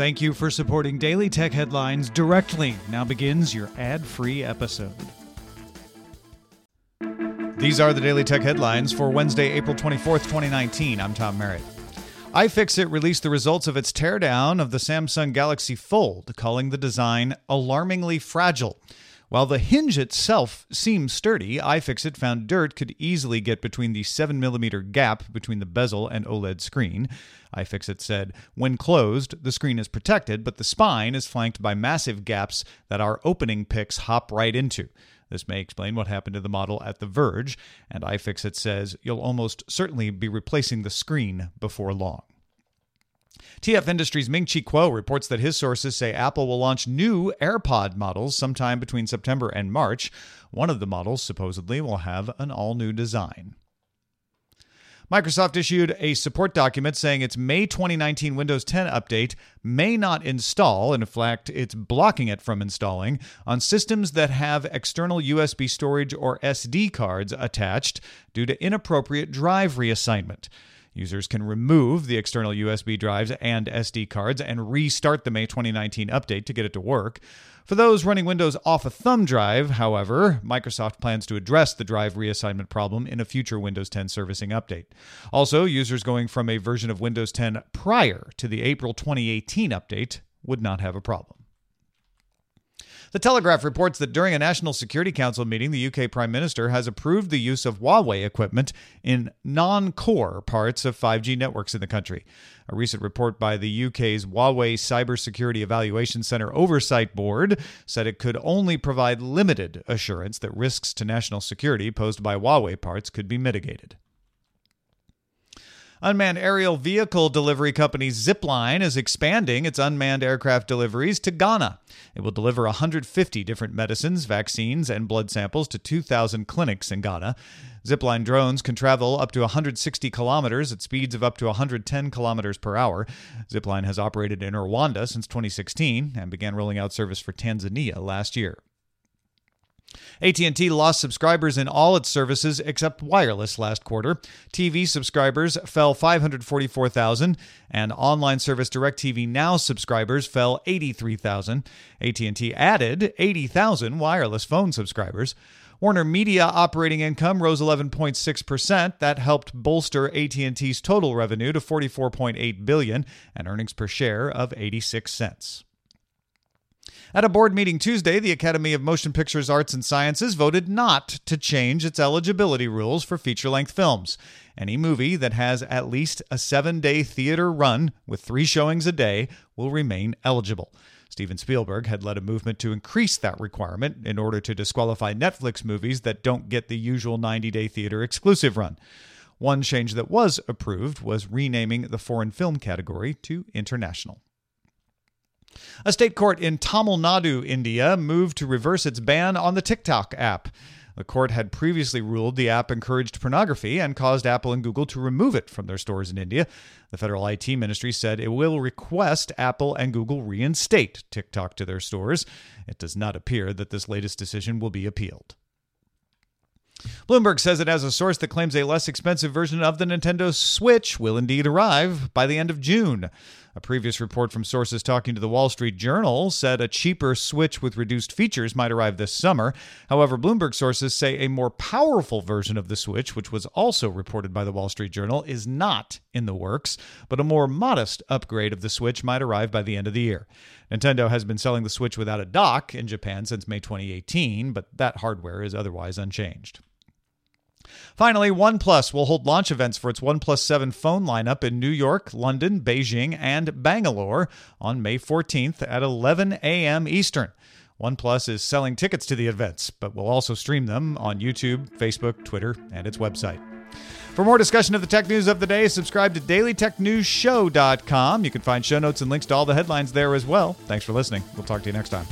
Thank you for supporting Daily Tech Headlines directly. Now begins your ad free episode. These are the Daily Tech Headlines for Wednesday, April 24th, 2019. I'm Tom Merritt. iFixit released the results of its teardown of the Samsung Galaxy Fold, calling the design alarmingly fragile. While the hinge itself seems sturdy, iFixit found dirt could easily get between the 7mm gap between the bezel and OLED screen. iFixit said, when closed, the screen is protected, but the spine is flanked by massive gaps that our opening picks hop right into. This may explain what happened to the model at The Verge, and iFixit says you'll almost certainly be replacing the screen before long. TF Industries Ming Chi Kuo reports that his sources say Apple will launch new AirPod models sometime between September and March. One of the models supposedly will have an all new design. Microsoft issued a support document saying its May 2019 Windows 10 update may not install, in fact, it's blocking it from installing, on systems that have external USB storage or SD cards attached due to inappropriate drive reassignment. Users can remove the external USB drives and SD cards and restart the May 2019 update to get it to work. For those running Windows off a thumb drive, however, Microsoft plans to address the drive reassignment problem in a future Windows 10 servicing update. Also, users going from a version of Windows 10 prior to the April 2018 update would not have a problem. The Telegraph reports that during a National Security Council meeting, the UK Prime Minister has approved the use of Huawei equipment in non core parts of 5G networks in the country. A recent report by the UK's Huawei Cybersecurity Evaluation Center Oversight Board said it could only provide limited assurance that risks to national security posed by Huawei parts could be mitigated. Unmanned aerial vehicle delivery company Zipline is expanding its unmanned aircraft deliveries to Ghana. It will deliver 150 different medicines, vaccines, and blood samples to 2,000 clinics in Ghana. Zipline drones can travel up to 160 kilometers at speeds of up to 110 kilometers per hour. Zipline has operated in Rwanda since 2016 and began rolling out service for Tanzania last year. AT&T lost subscribers in all its services except wireless last quarter. TV subscribers fell 544,000 and online service DirecTV Now subscribers fell 83,000. AT&T added 80,000 wireless phone subscribers. Warner Media operating income rose 11.6%. That helped bolster AT&T's total revenue to 44.8 billion and earnings per share of 86 cents. At a board meeting Tuesday, the Academy of Motion Pictures Arts and Sciences voted not to change its eligibility rules for feature length films. Any movie that has at least a seven day theater run with three showings a day will remain eligible. Steven Spielberg had led a movement to increase that requirement in order to disqualify Netflix movies that don't get the usual 90 day theater exclusive run. One change that was approved was renaming the foreign film category to international. A state court in Tamil Nadu, India, moved to reverse its ban on the TikTok app. The court had previously ruled the app encouraged pornography and caused Apple and Google to remove it from their stores in India. The federal IT ministry said it will request Apple and Google reinstate TikTok to their stores. It does not appear that this latest decision will be appealed. Bloomberg says it has a source that claims a less expensive version of the Nintendo Switch will indeed arrive by the end of June. A previous report from sources talking to the Wall Street Journal said a cheaper Switch with reduced features might arrive this summer. However, Bloomberg sources say a more powerful version of the Switch, which was also reported by the Wall Street Journal, is not in the works, but a more modest upgrade of the Switch might arrive by the end of the year. Nintendo has been selling the Switch without a dock in Japan since May 2018, but that hardware is otherwise unchanged. Finally, OnePlus will hold launch events for its OnePlus 7 phone lineup in New York, London, Beijing, and Bangalore on May 14th at 11 a.m. Eastern. OnePlus is selling tickets to the events, but will also stream them on YouTube, Facebook, Twitter, and its website. For more discussion of the tech news of the day, subscribe to dailytechnewsshow.com. You can find show notes and links to all the headlines there as well. Thanks for listening. We'll talk to you next time.